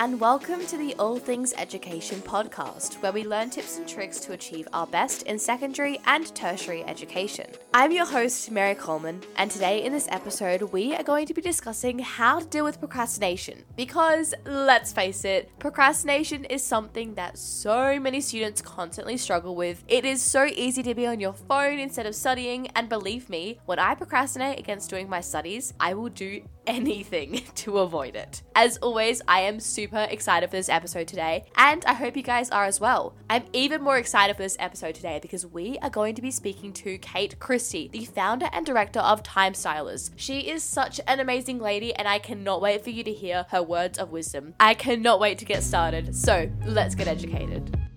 and welcome to the All Things Education podcast, where we learn tips and tricks to achieve our best in secondary and tertiary education. I'm your host, Mary Coleman, and today in this episode, we are going to be discussing how to deal with procrastination. Because, let's face it, procrastination is something that so many students constantly struggle with. It is so easy to be on your phone instead of studying, and believe me, when I procrastinate against doing my studies, I will do anything to avoid it. As always, I am super excited for this episode today, and I hope you guys are as well. I'm even more excited for this episode today because we are going to be speaking to Kate Christie, the founder and director of Time Stylers. She is such an amazing lady, and I cannot wait for you to hear her words of wisdom. I cannot wait to get started, so let's get educated.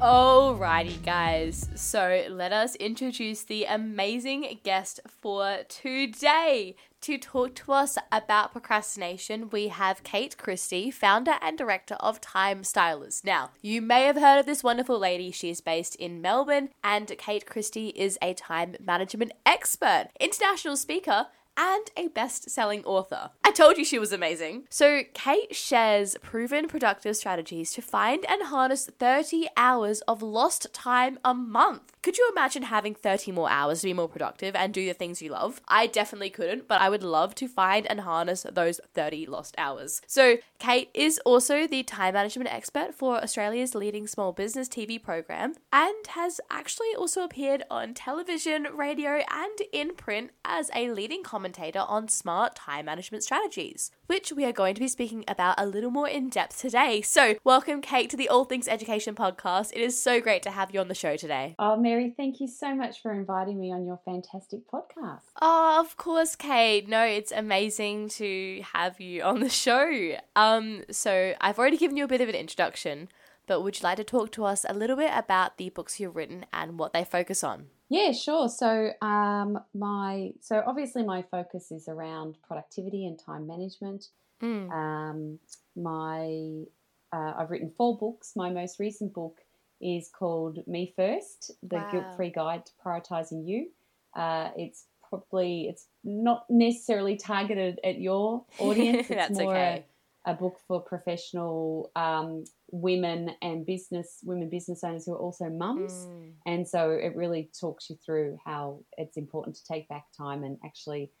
Alrighty, guys. So let us introduce the amazing guest for today. To talk to us about procrastination, we have Kate Christie, founder and director of Time Stylers. Now, you may have heard of this wonderful lady. She is based in Melbourne, and Kate Christie is a time management expert, international speaker, and a best selling author. I told you she was amazing. So, Kate shares proven productive strategies to find and harness 30 hours of lost time a month. Could you imagine having 30 more hours to be more productive and do the things you love? I definitely couldn't, but I would love to find and harness those 30 lost hours. So, Kate is also the time management expert for Australia's leading small business TV program and has actually also appeared on television, radio, and in print as a leading commentator on smart time management strategies, which we are going to be speaking about a little more in depth today. So, welcome, Kate, to the All Things Education podcast. It is so great to have you on the show today. Oh, Mary, thank you so much for inviting me on your fantastic podcast. Oh, of course, Kate. No, it's amazing to have you on the show. Um, so I've already given you a bit of an introduction, but would you like to talk to us a little bit about the books you've written and what they focus on? Yeah, sure. So, um, my so obviously my focus is around productivity and time management. Mm. Um, my uh, I've written four books. My most recent book is called Me First: The Wow. Guilt-Free Guide to Prioritizing You. Uh, it's probably it's not necessarily targeted at your audience. It's That's more okay. a, a book for professional um, women and business women business owners who are also mums. Mm. And so it really talks you through how it's important to take back time and actually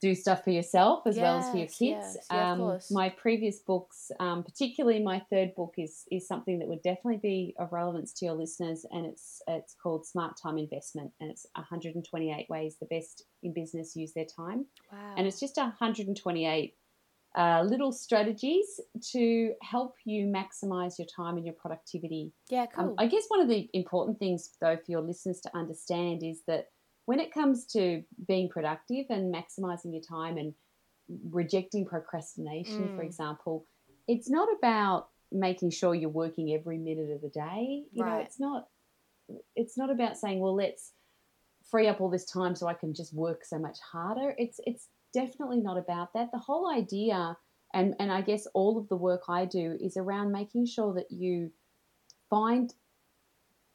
do stuff for yourself as well as for your kids. yes, yeah, um, my previous books, um, particularly my third book, is is something that would definitely be of relevance to your listeners, and it's it's called Smart Time Investment, and it's 128 ways the best in business use their time, Wow. and it's just 128 uh, little strategies to help you maximize your time and your productivity yeah, um, cool. I guess one of the important things, though, for your listeners to understand is that when it comes to being productive and maximizing your time and rejecting procrastination, for Mm. example, it's not about making sure you're working every minute of the day. You know, it's not. It's not about saying, "Well, let's free up all this time so I can just work so much harder." It's it's definitely not about that. The whole idea, and and I guess all of the work I do is around making sure that you find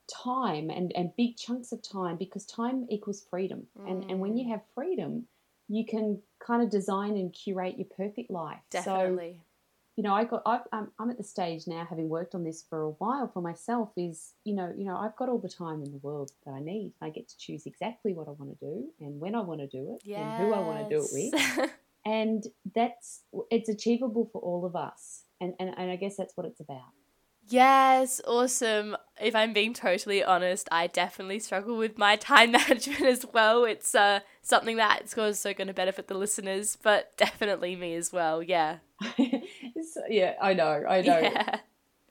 time and, and big chunks of time because time equals freedom. And, and when you Mm. have freedom, you can kind of design and curate your perfect life. So, Definitely. You know, I got, I've, I'm, I'm at the stage now, having worked on this for a while for myself, is, you know, you know, I've got all the time in the world that I need. I get to choose exactly what I want to do and when I want to do it and who I want to do it with and that's it's achievable for all of us and, and and i guess that's what it's about Yes, awesome. If I'm being totally honest, I definitely struggle with my time management as well. It's uh, something that's also going to benefit the listeners, but definitely me as well. Yeah. Yeah i know i know yeah.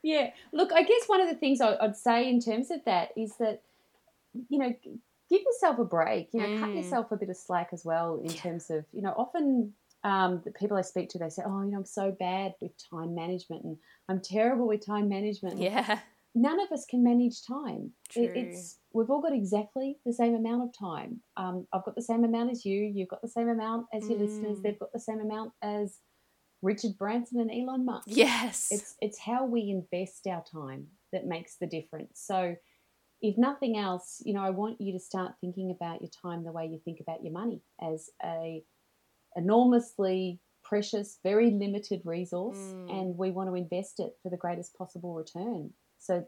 Yeah. look i guess one of the things I- i'd say in terms of that is that you know give yourself a break you know cut Mm. yourself a bit of slack as well in Yeah. terms of you know often um, the people I speak to, they say, "Oh, you know, I'm so bad with time management, and I'm terrible with time management." Yeah. none of us can manage time. It- it's we've all got exactly the same amount of time. Um, I've got the same amount as you. You've got the same amount as your listeners. Mm. They've got the same amount as Richard Branson and Elon Musk. Yes. It's it's how we invest our time that makes the difference. So, if nothing else, you know, I want you to start thinking about your time the way you think about your money as a enormously precious, very limited resource, Mm. and we want to invest it for the greatest possible return. So,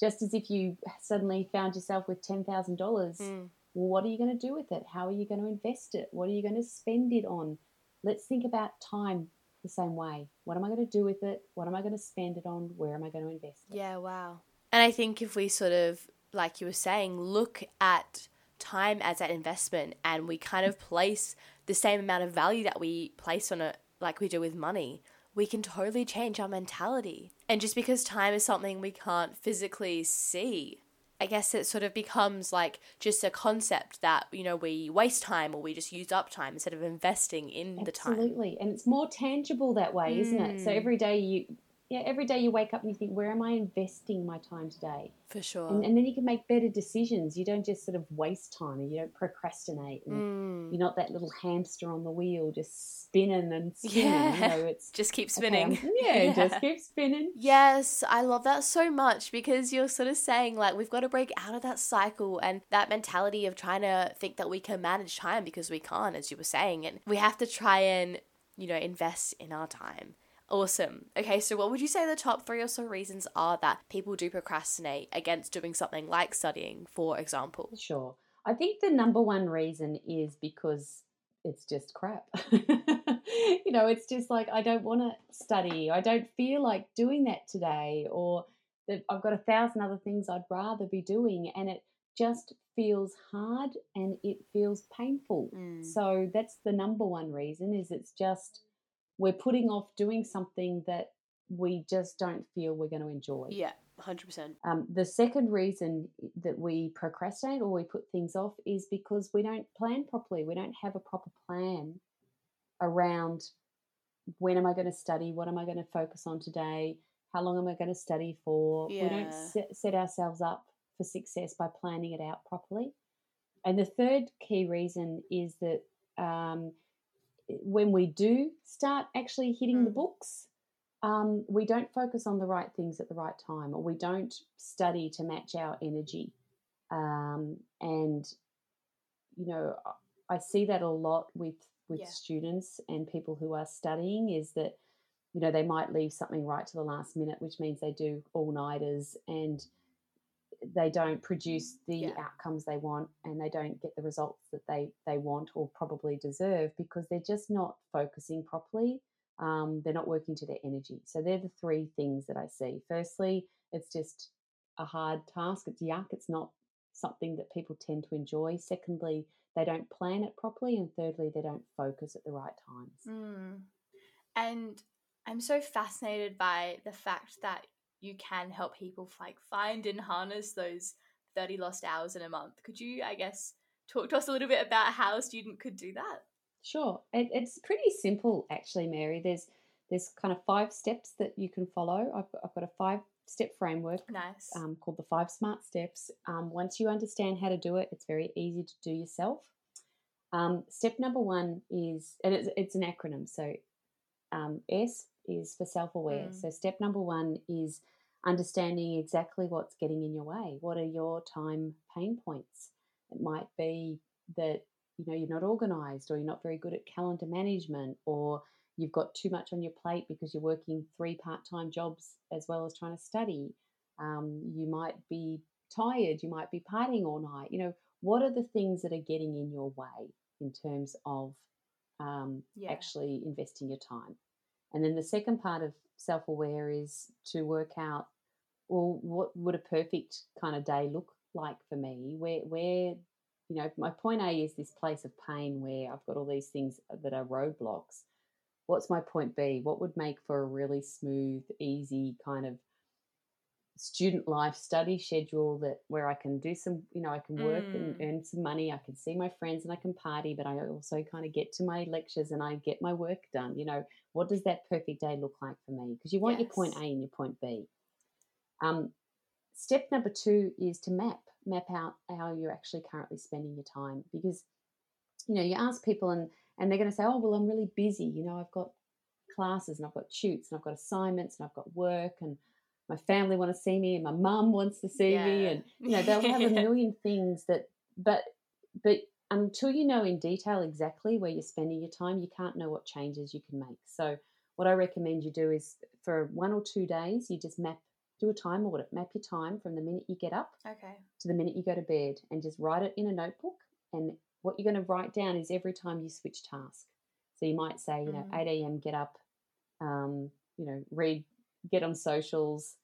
just as if you suddenly found yourself with ten thousand dollars, Mm. well, what are you going to do with it? How are you going to invest it? What are you going to spend it on? Let's think about time the same way. What am I going to do with it? What am I going to spend it on? Where am I going to invest it? Yeah, wow. And I think if we sort of, like you were saying, look at time as that investment and we kind of place the same amount of value that we place on it, like we do with money, we can totally change our mentality. And just because time is something we can't physically see, I guess it sort of becomes like just a concept that, you know, we waste time or we just use up time instead of investing in the time. Absolutely. And it's more tangible that way, isn't it? So Mm. every day you yeah, every day you wake up and you think, where am I investing my time today? For sure. And, and then you can make better decisions. You don't just sort of waste time and you don't procrastinate and Mm. you're not that little hamster on the wheel just spinning and spinning. Yeah. You know, it's Just keep spinning. I'm- yeah, just keep spinning. Yes, I love that so much because you're sort of saying like we've got to break out of that cycle and that mentality of trying to think that we can manage time because we can't, as you were saying, and we have to try and, you know, invest in our time. Awesome. Okay, so what would you say the top three or so reasons are that people do procrastinate against doing something like studying, for example? Sure. I think the number one reason is because it's just crap. you know, it's just like, I don't want to study. I don't feel like doing that today, or that I've got a thousand other things I'd rather be doing. And it just feels hard and it feels painful. Mm. So that's the number one reason is it's just we're putting off doing something that we just don't feel we're going to enjoy. Yeah, 100%. Um, the second reason that we procrastinate or we put things off is because we don't plan properly. We don't have a proper plan around when am I going to study? What am I going to focus on today? How long am I going to study for? We don't set, set ourselves up for success by planning it out properly. And the third key reason is that um, when we do start actually hitting the Mm. books, um, we don't focus on the right things at the right time, or we don't study to match our energy. Um, and you know, I- I see that a lot with with Yeah. students and people who are studying is that you know they might leave something right to the last minute, which means they do all nighters and they don't produce the Yeah. outcomes they want and they don't get the results that they they want or probably deserve because they're just not focusing properly um, they're not working to their energy. So they're the three things that i see. Firstly it's just a hard task. It's yuck it's not something that people tend to enjoy. Secondly they don't plan it properly and thirdly they don't focus at the right times. Mm. And I'm so fascinated by the fact that you can help people like find and harness those 30 lost hours in a month. Could you, I guess, talk to us a little bit about how a student could do that? Sure, it, it's pretty simple actually, Mary. There's there's kind of five steps that you can follow. I've, I've got a five step framework Nice. um, called the Five Smart Steps. Um, once you understand how to do it, it's very easy to do yourself. Um, step number one is, and it's, it's an acronym. So um, S is for self aware. Mm. So step number one is understanding exactly what's getting in your way. What are your time pain points? It might be that you know you're not organized or you're not very good at calendar management or you've got too much on your plate because you're working three part-time jobs as well as trying to study um, you might be tired you might be partying all night you know what are the things that are getting in your way in terms of um, Yeah. actually investing your time and then the second part of self-aware is to work out well what would a perfect kind of day look like for me? Where where you know my point a is this place of pain where i've got all these things that are roadblocks. What's my point b? What would make for a really smooth easy kind of student life study schedule that where i can do some you know i can work and Mm. earn some money i can see my friends and i can party but i also kind of get to my lectures and i get my work done you know? What does that perfect day look like for me? Because you want your point a and your point b. Um, step number two is to map map out how you're actually currently spending your time because you know you ask people and and they're going to say oh well i'm really busy you know i've got classes and i've got tutes and i've got assignments and i've got work and my family want to see me and my mum wants to see me and you know they'll have a million things that but but until you know in detail exactly where you're spending your time, you can't know what changes you can make. So, what I recommend you do is for one or two days, you just map, do a time audit, map your time from the minute you get up Okay. to the minute you go to bed, and just write it in a notebook. And what you're going to write down is every time you switch task. So you might say, you know, Mm. 8 a.m. get up, um, you know, read, get on socials,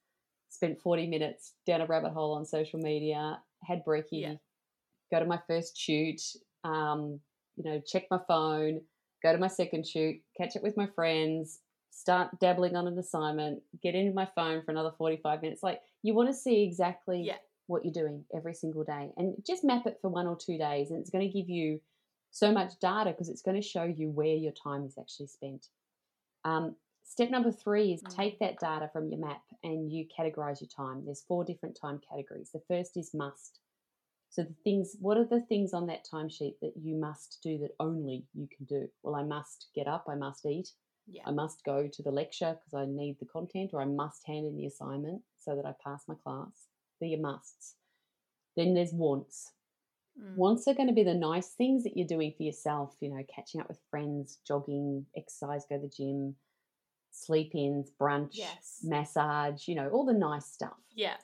spent 40 minutes down a rabbit hole on social media, had brekkie, Yeah. go to my first tute, um, you know, check my phone, go to my second tute, catch up with my friends, start dabbling on an assignment, get into my phone for another 45 minutes. Like you want to see exactly Yeah. what you're doing every single day and just map it for one or two days and it's going to give you so much data because it's going to show you where your time is actually spent um, step number three is Mm. take that data from your map and you categorize your time there's four different time categories the first is must so the things what are the things on that timesheet that you must do that only you can do well i must get up i must eat Yeah. I must go to the lecture because I need the content, or I must hand in the assignment so that I pass my class. They're your musts. Then there's wants. Mm. Wants are going to be the nice things that you're doing for yourself, you know, catching up with friends, jogging, exercise, go to the gym, sleep ins, brunch, Yes. massage, you know, all the nice stuff. Yeah.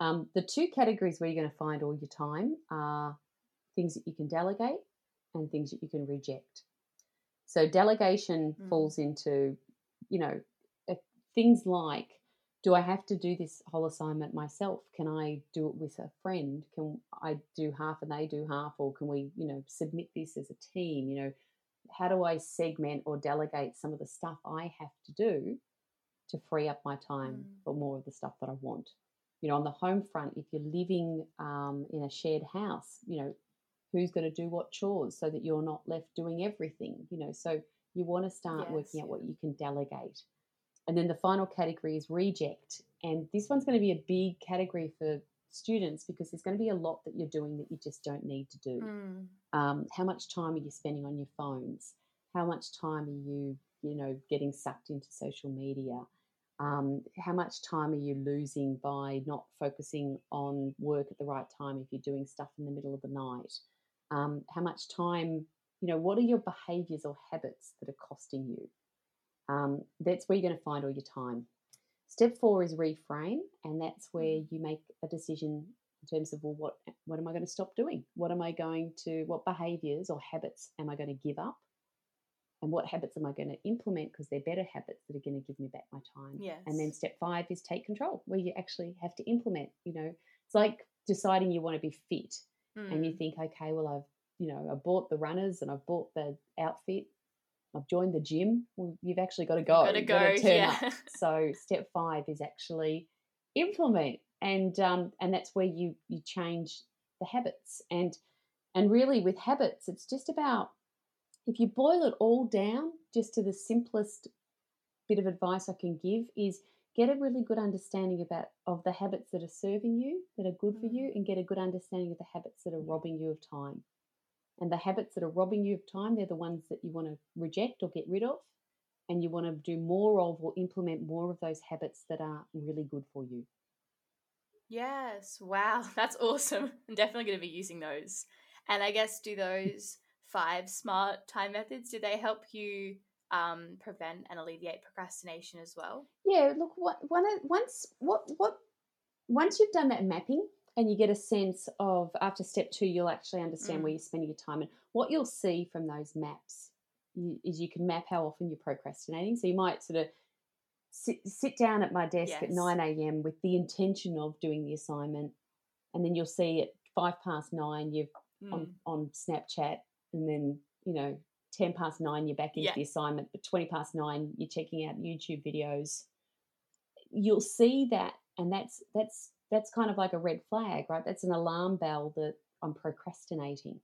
Um, the two categories where you're going to find all your time are things that you can delegate and things that you can reject. So delegation Mm. falls into, you know, things like, do I have to do this whole assignment myself? Can I do it with a friend? Can I do half and they do half, or can we, you know, submit this as a team? You know, how do I segment or delegate some of the stuff I have to do to free up my time Mm. for more of the stuff that I want? You know, on the home front, if you're living um, in a shared house, you know, who's going to do what chores so that you're not left doing everything? You know, so you want to start Yes, working out what you can delegate. And then the final category is reject. And this one's going to be a big category for students because there's going to be a lot that you're doing that you just don't need to do. Mm. um, how much time are you spending on your phones? How much time are you you know getting sucked into social media? Um, how much time are you losing by not focusing on work at the right time if you're doing stuff in the middle of the night? Um, how much time you know what are your behaviors or habits that are costing you? Um, that's where you're going to find all your time step four is reframe and that's where you make a decision in terms of well what what am i going to stop doing? What am i going to what behaviors or habits am i going to give up? And what habits am i going to implement because they're better habits that are going to give me back my time? Yes. and then step five is take control where you actually have to implement you know? It's like deciding you want to be fit and you Mm. think okay well i've you know i bought the runners and i've bought the outfit i've joined the gym well you've actually got to go You've gotta go, turn yeah. up. so step five is actually implement and um, and that's where you you change the habits and and really with habits it's just about if you boil it all down just to the simplest bit of advice i can give is get a really good understanding about of the habits that are serving you that are good for Mm. you and get a good understanding of the habits that are robbing you of time and the habits that are robbing you of time they're the ones that you want to reject or get rid of and you want to do more of or implement more of those habits that are really good for you Yes. Wow. That's awesome. I'm definitely going to be using those. And I guess do those five smart time methods do they help you um, prevent and alleviate procrastination as well? Yeah, look, what one once what what once you've done that mapping and you get a sense of after step two, you'll actually understand Mm. where you're spending your time and what you'll see from those maps is you can map how often you're procrastinating. So you might sort of sit sit down at my desk at nine a.m. with the intention of doing the assignment, and then you'll see at five past nine you've Mm. on, on Snapchat, and then you know ten past nine you're back into Yeah. the assignment, but twenty past nine you're checking out YouTube videos. You'll see that, and that's that's that's kind of like a red flag, right? That's an alarm bell that I'm procrastinating.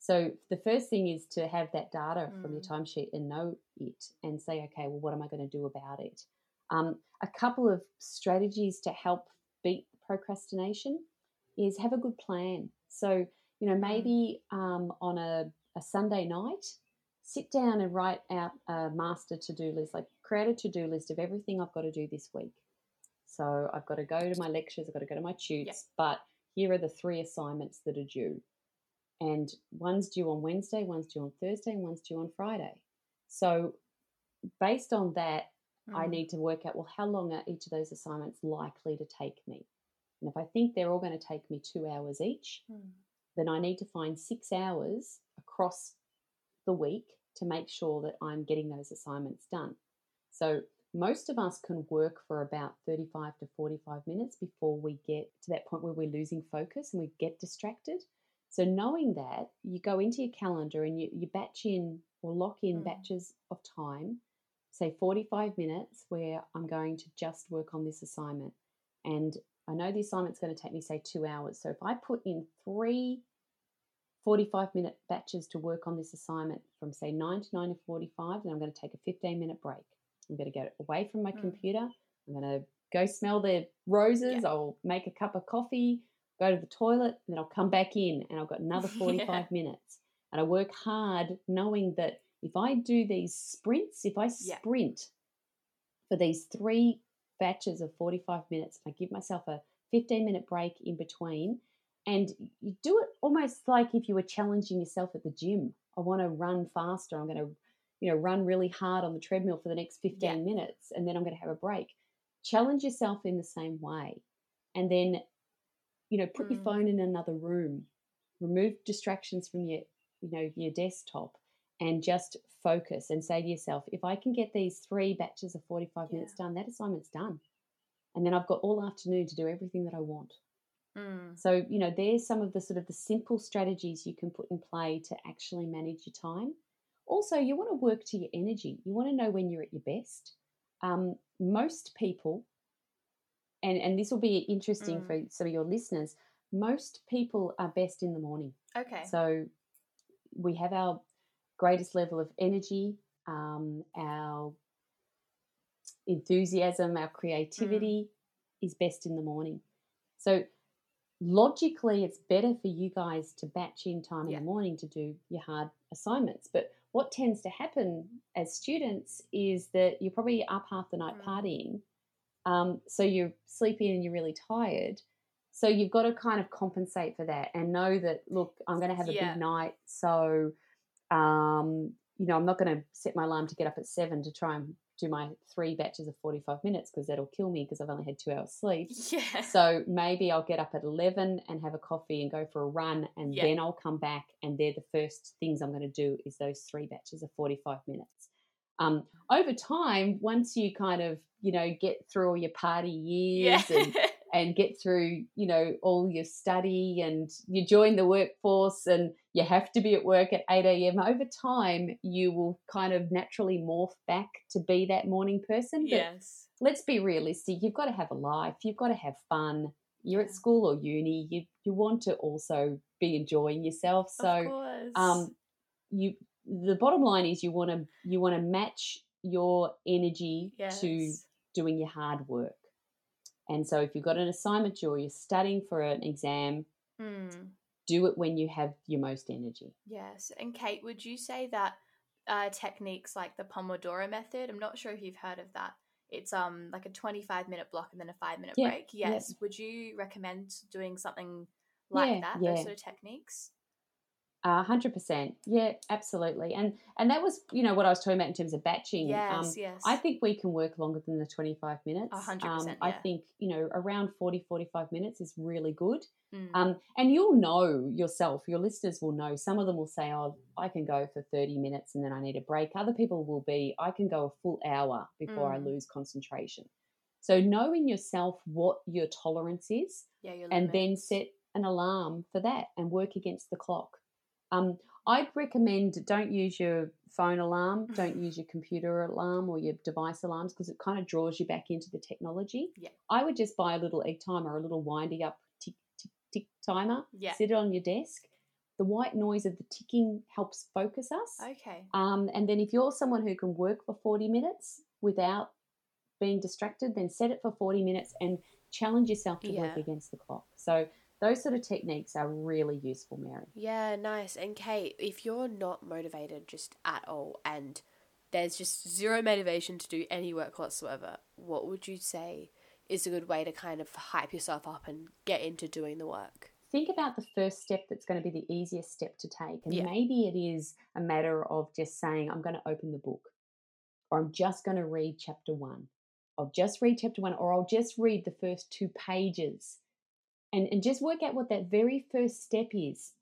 So the first thing is to have that data from your Mm. timesheet and know it, and say, okay, well, what am I going to do about it? Um, a couple of strategies to help beat procrastination is have a good plan. So you know, maybe um, on a, a Sunday night, sit down and write out a master to do list, like create a to do list of everything I've got to do this week. So I've got to go to my lectures, I've got to go to my tutes, but here are the three assignments that are due. and one's due on Wednesday, one's due on Thursday, and one's due on Friday. So, based on that, mm. I need to work out well, how long are each of those assignments likely to take me? And if I think they're all going to take me two hours each, mm. then I need to find six hours across the week to make sure that I'm getting those assignments done. So, most of us can work for about 35 to 45 minutes before we get to that point where we're losing focus and we get distracted. So, knowing that, you go into your calendar and you, you batch in or lock in mm. batches of time, say 45 minutes, where I'm going to just work on this assignment. And I know the assignment's going to take me, say, two hours. So, if I put in three 45 minute batches to work on this assignment from, say, 9 to 9 to 45, then I'm going to take a 15 minute break. I'm going to get away from my mm. computer. I'm going to go smell the roses. Yeah. I'll make a cup of coffee go to the toilet, and then I'll come back in and I've got another 45 yeah. minutes. And I work hard knowing that if I do these sprints, if I sprint yeah. for these three batches of 45 minutes, I give myself a 15 minute break in between, and you do it almost like if you were challenging yourself at the gym. I want to run faster. I'm going to, you know, run really hard on the treadmill for the next 15 yeah. minutes, and then I'm going to have a break. Challenge yourself in the same way. And then you know put mm. your phone in another room remove distractions from your you know your desktop and just focus and say to yourself if i can get these three batches of 45 yeah. minutes done that assignment's done and then i've got all afternoon to do everything that i want mm. so you know there's some of the sort of the simple strategies you can put in play to actually manage your time also you want to work to your energy you want to know when you're at your best um, most people and and this will be interesting mm. for some of your listeners. Most people are best in the morning. Okay. So we have our greatest level of energy, um, our enthusiasm, our creativity mm. is best in the morning. So logically, it's better for you guys to batch in time yeah. in the morning to do your hard assignments. But what tends to happen as students is that you're probably up half the night mm. partying um, so you're sleepy and you're really tired. So you've got to kind of compensate for that and know that, look, I'm going to have a yeah. big night. So, um, you know, I'm not going to set my alarm to get up at seven to try and do my three batches of 45 minutes because that'll kill me because I've only had two hours sleep. Yeah. So maybe I'll get up at 11 and have a coffee and go for a run and yeah. then I'll come back and they're the first things I'm going to do is those three batches of 45 minutes. Um, over time, once you kind of you know get through all your party years yeah. and and get through you know all your study and you join the workforce and you have to be at work at 8 a.m over time you will kind of naturally morph back to be that morning person. But yes. let's be realistic you've got to have a life you've got to have fun. You're at school or uni you you want to also be enjoying yourself. So um you the bottom line is you want to you want to match your energy yes. to doing your hard work. And so if you've got an assignment due or you're studying for an exam, mm. do it when you have your most energy. Yes. And Kate, would you say that uh, techniques like the Pomodoro method, I'm not sure if you've heard of that. It's um like a 25 minute block and then a five minute yeah, break. Yes. Yeah. Would you recommend doing something like yeah, that, those sort of techniques? Hundred percent. Yeah, absolutely. And and that was, you know, what I was talking about in terms of batching. Yes, um, yes. I think we can work longer than the 25 minutes. hundred um, percent. I think, you know, around 40, 45 minutes is really good. Mm. Um, and you'll know yourself, your listeners will know. Some of them will say, Oh, I can go for 30 minutes and then I need a break. Other people will be, I can go a full hour before mm. I lose concentration. So knowing yourself what your tolerance is yeah, and then set an alarm for that and work against the clock. Um, I'd recommend don't use your phone alarm, don't use your computer alarm or your device alarms because it kind of draws you back into the technology. Yeah. I would just buy a little egg timer, a little windy up tick tick tick timer. Yeah. Sit it on your desk. The white noise of the ticking helps focus us. Okay. Um, and then if you're someone who can work for 40 minutes without being distracted, then set it for 40 minutes and challenge yourself to yeah. work against the clock. So those sort of techniques are really useful, Mary. Yeah, nice. And Kate, if you're not motivated just at all and there's just zero motivation to do any work whatsoever, what would you say is a good way to kind of hype yourself up and get into doing the work? think about the first step that's going to be the easiest step to take. And Yeah. maybe it is a matter of just saying, I'm going to open the book, or I'm just going to read chapter one. I'll just read chapter one, or I'll just read the first two pages and, and just work out what that very first step is.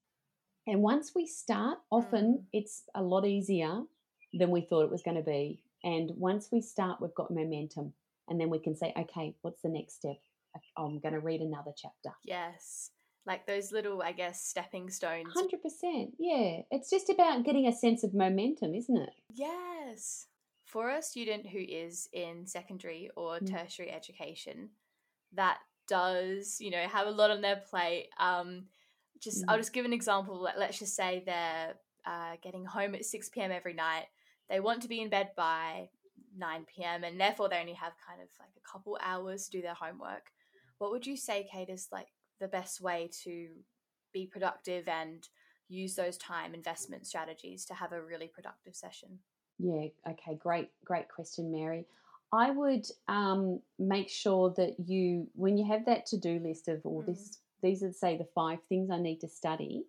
And once we start, often Mm. it's a lot easier than we thought it was going to be. And once we start, we've got momentum. And then we can say, okay, what's the next step? I'm going to read another chapter. Yes. Like those little, I guess, stepping stones. Hundred percent. Yeah, it's just about getting a sense of momentum, isn't it? Yes. For a student who is in secondary or Mm. tertiary education that does, you know, have a lot on their plate, um, just I'll Mm. just give an example. Let- Let's just say they're uh, getting home at 6 p.m. every night. They want to be in bed by 9 p.m. and therefore they only have kind of like a couple hours to do their homework. What would you say, Kate, is like the best way to be productive and use those time investment strategies to have a really productive session? Yeah. Okay. Great. Great question, Mary. I would um, make sure that you, when you have that to-do list of all Mm. this, these are say the five things I need to study.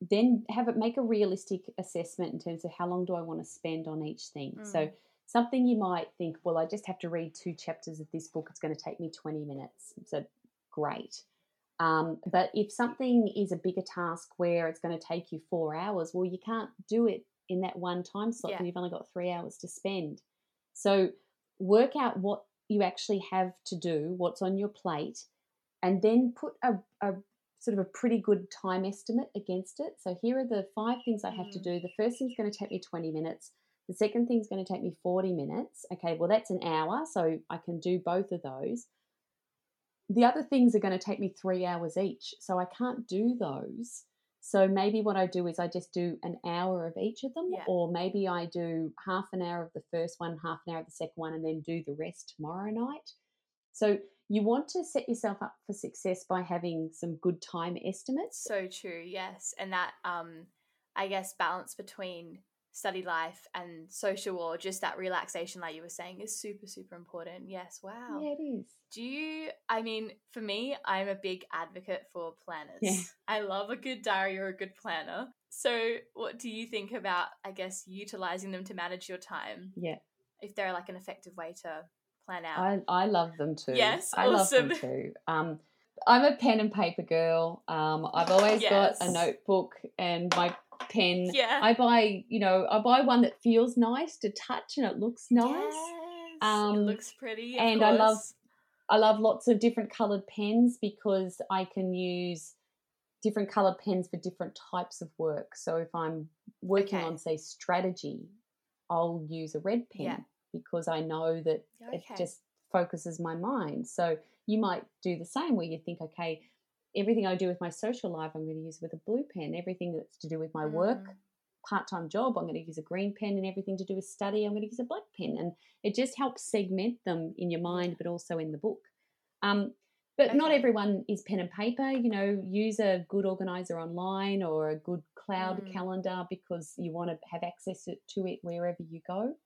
Then have it make a realistic assessment in terms of how long do I want to spend on each thing. So Mm. something you might think, well, I just have to read two chapters of this book. It's going to take me twenty minutes. So great. Um, but if something is a bigger task where it's going to take you four hours, well, you can't do it in that one time slot Yeah. you've only got three hours to spend. So work out what you actually have to do, what's on your plate, and then put a, a sort of a pretty good time estimate against it. So here are the five things I have to Mm. do. The first thing's going to take me 20 minutes. The second thing's going to take me 40 minutes. Okay, well, that's an hour, so I can do both of those. The other things are going to take me three hours each, so I can't do those. So maybe what I do is I just do an hour of each of them, Yeah. or maybe I do half an hour of the first one, half an hour of the second one, and then do the rest tomorrow night. So you want to set yourself up for success by having some good time estimates. So true, yes. And that um I guess balance between study life and social or just that relaxation like you were saying is super super important. Yes, wow. Yeah, it is. Do you I mean, for me, I'm a big advocate for planners. Yeah. I love a good diary or a good planner. So, what do you think about I guess utilizing them to manage your time Yeah, if they're like an effective way to plan out? I, I love them too. Yes, I love them too. Um, I'm a pen and paper girl. Um, I've always got a notebook and my pen. yeah. I buy, you know, I buy one that feels nice to touch and it looks nice. Yes, Um, it looks pretty. and I love- I love lots of different colored pens because I can use different colored pens for different types of work. So if I'm working Okay. on, say, strategy, I'll use a red pen Yeah. because I know that Okay. it just focuses my mind. So you might do the same where you think, okay, everything I do with my social life, I'm going to use with a blue pen. Everything that's to do with my work, Mm. part time job, I'm going to use a green pen, and everything to do with study, I'm going to use a black pen. And it just helps segment them in your mind, but also in the book. Um, but not everyone is pen and paper. You know, use a good organizer online or a good cloud Mm. calendar because you want to have access to- to it wherever you go.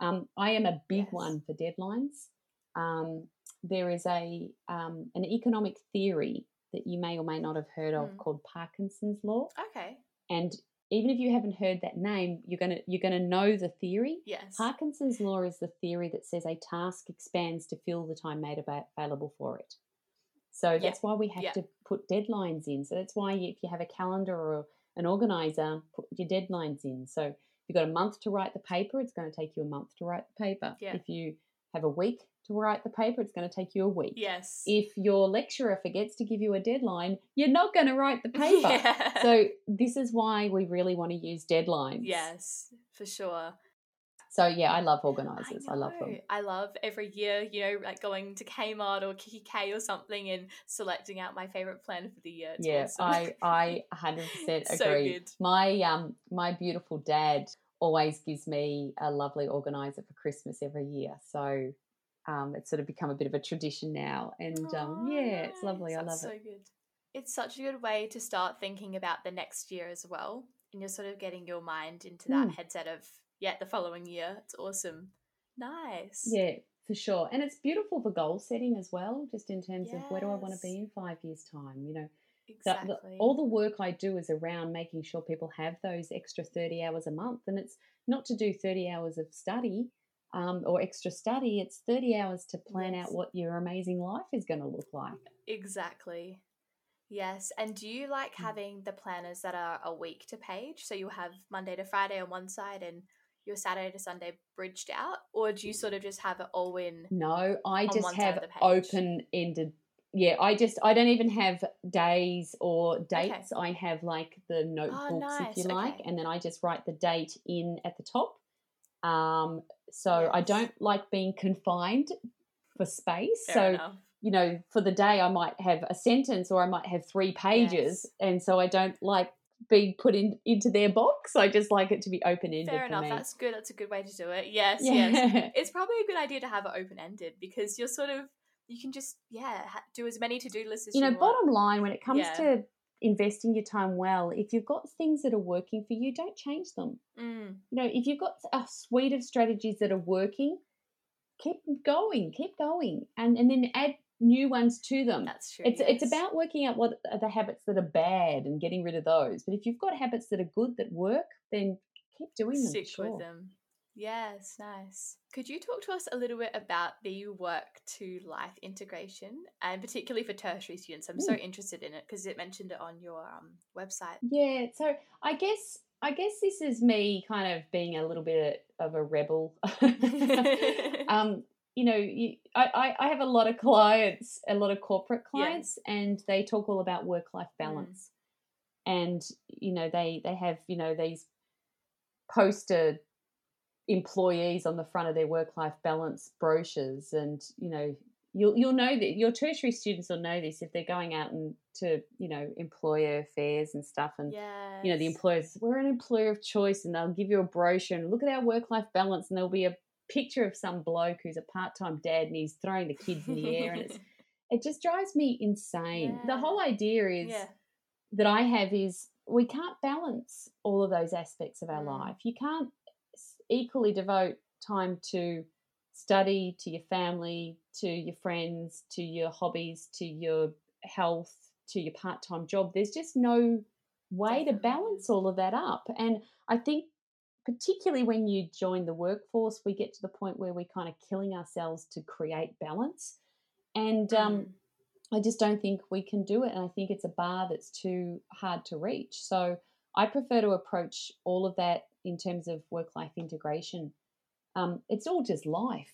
Um, I am a big Yes. one for deadlines. Um, there is a um, an economic theory that you may or may not have heard of Mm. called Parkinson's law, Okay. and even if you haven't heard that name, you're gonna you're gonna know the theory. Yes. Parkinson's law is the theory that says a task expands to fill the time made available for it. So that's why we have yeah. to put deadlines in. So that's why if you have a calendar or an organizer, put your deadlines in. So if you've got a month to write the paper, it's going to take you a month to write the paper. Yeah. If you have a week to write the paper, it's going to take you a week. Yes. If your lecturer forgets to give you a deadline, you're not going to write the paper. Yeah. So this is why we really want to use deadlines. yes, for sure. So yeah, I love organizers. I, love them. I love every year, you know, like going to Kmart or Kikki.K or something and selecting out my favorite plan for the year. It's yeah, awesome. I I 100% So agree. good. My um my beautiful dad always gives me a lovely organizer for Christmas every year. So um it's sort of become a bit of a tradition now and um Aw, yeah, it's lovely. I love That's it. Good. It's such a good way to start thinking about the next year as well. And you're sort of getting your mind into that Mm. headset of, yeah, the following year. It's awesome. Nice. Yeah, for sure. And it's beautiful for goal setting as well, just in terms of where do I want to be in 5 years time, you know. Exactly. The, the, all the work I do is around making sure people have those extra 30 hours a month. And it's not to do 30 hours of study um, or extra study, it's 30 hours to plan yes. out what your amazing life is going to look like. Exactly. Yes. And do you like mm. having the planners that are a week to page? So you'll have Monday to Friday on one side and your Saturday to Sunday bridged out? Or do you sort of just have it all in? No, I just have open ended yeah, I just I don't even have days or dates. Okay. I have like the oh, notebooks, oh, nice. if you like, okay. and then I just write the date in at the top. Um, so yes. I don't like being confined for space. Fair so enough. you know, for the day I might have a sentence or I might have three pages, yes. and so I don't like being put in into their box. I just like it to be open ended. Fair enough. Me. That's good. That's a good way to do it. Yes, yeah. yes. It's probably a good idea to have it open ended because you're sort of you can just yeah do as many to do lists as you know. You bottom line, when it comes yeah. to investing your time well, if you've got things that are working for you, don't change them. Mm. You know, if you've got a suite of strategies that are working, keep going, keep going, and and then add new ones to them. That's true. It's yes. it's about working out what are the habits that are bad and getting rid of those. But if you've got habits that are good that work, then keep doing them. Stick sure. with them. Yes, nice. Could you talk to us a little bit about the work to life integration, and particularly for tertiary students? I'm mm. so interested in it because it mentioned it on your um, website. Yeah, so I guess I guess this is me kind of being a little bit of a rebel. um, you know, you, I, I have a lot of clients, a lot of corporate clients, yeah. and they talk all about work life mm. balance. Mm. And you know, they they have you know these poster employees on the front of their work life balance brochures and you know you'll you'll know that your tertiary students will know this if they're going out and to you know employer fairs and stuff and yes. you know the employers we're an employer of choice and they'll give you a brochure and look at our work life balance and there'll be a picture of some bloke who's a part-time dad and he's throwing the kids in the air and it's it just drives me insane yeah. the whole idea is yeah. that i have is we can't balance all of those aspects of our mm. life you can't equally devote time to study, to your family, to your friends, to your hobbies, to your health, to your part time job. There's just no way to balance all of that up. And I think, particularly when you join the workforce, we get to the point where we're kind of killing ourselves to create balance. And um, mm. I just don't think we can do it. And I think it's a bar that's too hard to reach. So I prefer to approach all of that in terms of work life integration. Um, it's all just life.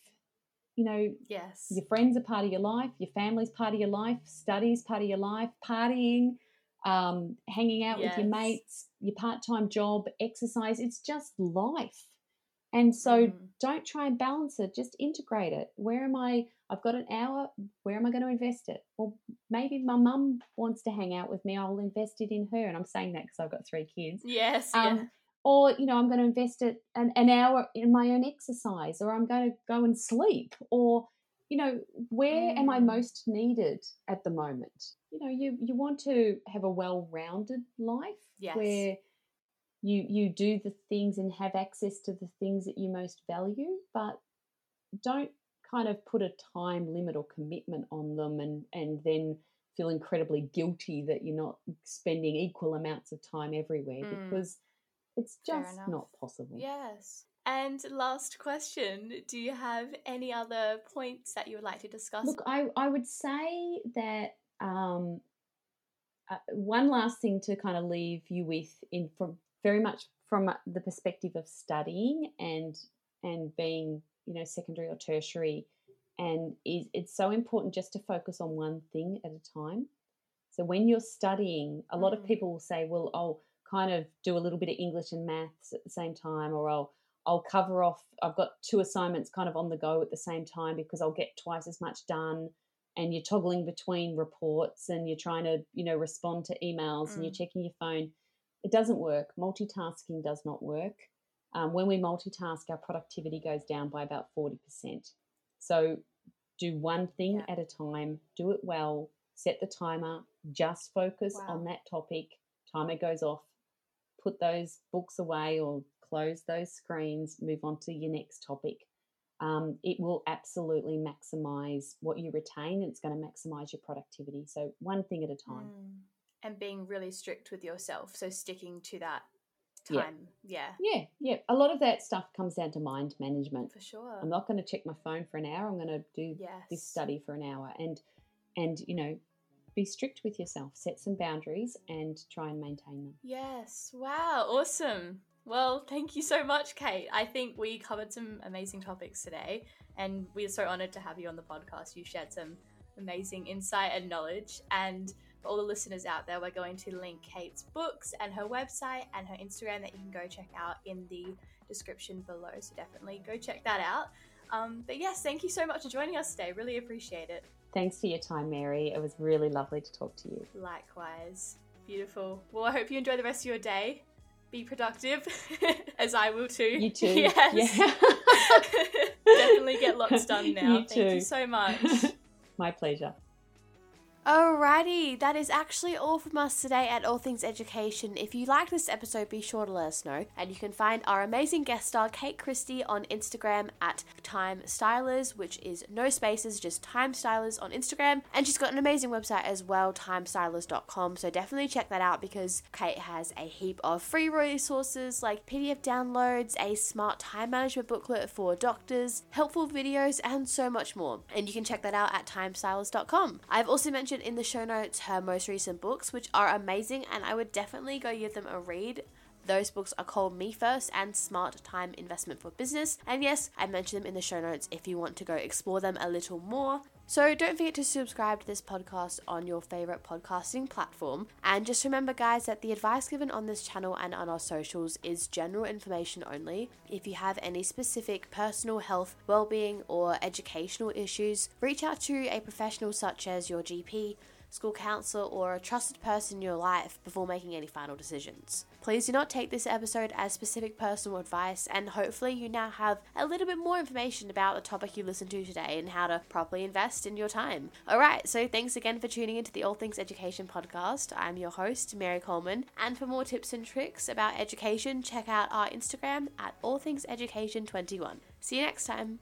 You know, yes. Your friends are part of your life, your family's part of your life, studies part of your life, partying, um, hanging out yes. with your mates, your part time job, exercise. It's just life. And so mm. don't try and balance it, just integrate it. Where am I? I've got an hour, where am I going to invest it? Well, maybe my mum wants to hang out with me, I'll invest it in her. And I'm saying that because I've got three kids. Yes. Um, yeah or you know i'm going to invest it an, an hour in my own exercise or i'm going to go and sleep or you know where mm. am i mm. most needed at the moment you know you you want to have a well-rounded life yes. where you you do the things and have access to the things that you most value but don't kind of put a time limit or commitment on them and and then feel incredibly guilty that you're not spending equal amounts of time everywhere mm. because it's just not possible. Yes. And last question Do you have any other points that you would like to discuss? Look, I, I would say that um, uh, one last thing to kind of leave you with, in from very much from the perspective of studying and and being you know secondary or tertiary, and is it's so important just to focus on one thing at a time. So when you're studying, a lot mm. of people will say, "Well, oh, kind of do a little bit of English and maths at the same time, or I'll I'll cover off. I've got two assignments kind of on the go at the same time because I'll get twice as much done. And you're toggling between reports and you're trying to, you know, respond to emails mm. and you're mm. checking your phone. It doesn't work. Multitasking does not work. Um, when we multitask, our productivity goes down by about 40%. So do one thing yeah. at a time, do it well, set the timer, just focus wow. on that topic. Timer goes off, put those books away or close those screens, move on to your next topic. Um, it will absolutely maximize what you retain and it's going to maximize your productivity. So, one thing at a time. Mm. and being really strict with yourself. So sticking to that Yeah. time. Yeah, Yeah, yeah. A lot of that stuff comes down to mind management. for sure. I'm not going to check my phone for an hour. I'm going to do yes. this study for an hour, and and you know, be strict with yourself. Set some boundaries and try and maintain them. Yes. Wow. Awesome. Well, thank you so much, Kate. I think we covered some amazing topics today, and we're so honored to have you on the podcast. You shared some amazing insight and knowledge. And for all the listeners out there, we're going to link Kate's books and her website and her Instagram that you can go check out in the description below. So definitely go check that out. Um, but yes, thank you so much for joining us today. Really appreciate it. Thanks for your time, Mary. It was really lovely to talk to you. Likewise. Beautiful. Well, I hope you enjoy the rest of your day. Be productive, as I will too. You too. Yes. Yeah. Definitely get lots done now. You Thank too. you so much. My pleasure. Alrighty, that is actually all from us today at All Things Education. If you like this episode, be sure to let us know. And you can find our amazing guest star, Kate Christie, on Instagram at Time Stylers, which is no spaces, just Time Stylers on Instagram. And she's got an amazing website as well, timestylers.com. So definitely check that out because Kate has a heap of free resources like PDF downloads, a smart time management booklet for doctors, helpful videos, and so much more. And you can check that out at timestylers.com. I've also mentioned in the show notes her most recent books, which are amazing, and I would definitely go give them a read. Those books are called Me First and Smart Time Investment for Business. And yes, I mentioned them in the show notes if you want to go explore them a little more. So don't forget to subscribe to this podcast on your favorite podcasting platform. And just remember, guys, that the advice given on this channel and on our socials is general information only. If you have any specific personal health, well-being, or educational issues, reach out to a professional such as your GP, school counselor, or a trusted person in your life before making any final decisions. Please do not take this episode as specific personal advice, and hopefully, you now have a little bit more information about the topic you listened to today and how to properly invest in your time. Alright, so thanks again for tuning into the All Things Education podcast. I'm your host, Mary Coleman, and for more tips and tricks about education, check out our Instagram at All Things Education 21. See you next time.